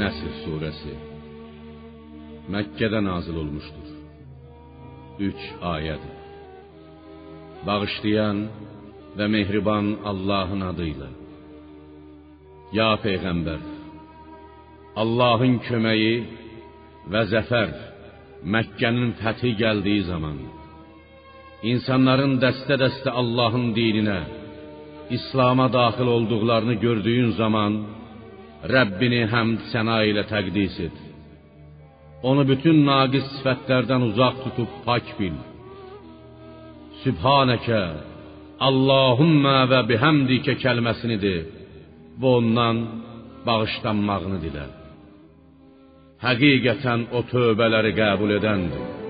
Nəsr surəsi Məkkədə nazil olmuşdur. 3 ayədir. Bağışlayan və mehriban Allahın adıyla. Ya peyğəmbər, Allahın köməyi və zəfər Məkkənin fəthi gəldiyi zaman insanların dəstə-dəstə Allahın dininə, İslam'a daxil olduqlarını gördüyün zaman Rəbbini həmd səna ilə təqdis et. Onu bütün naqis sifətlərdən uzaq tutub pak bil. Sübhanəkə, Allahümmə və bihamdikə kəlməsini de və ondan bağışlanmağını dilə. Həqiqətən o tövbələri qəbul edəndir.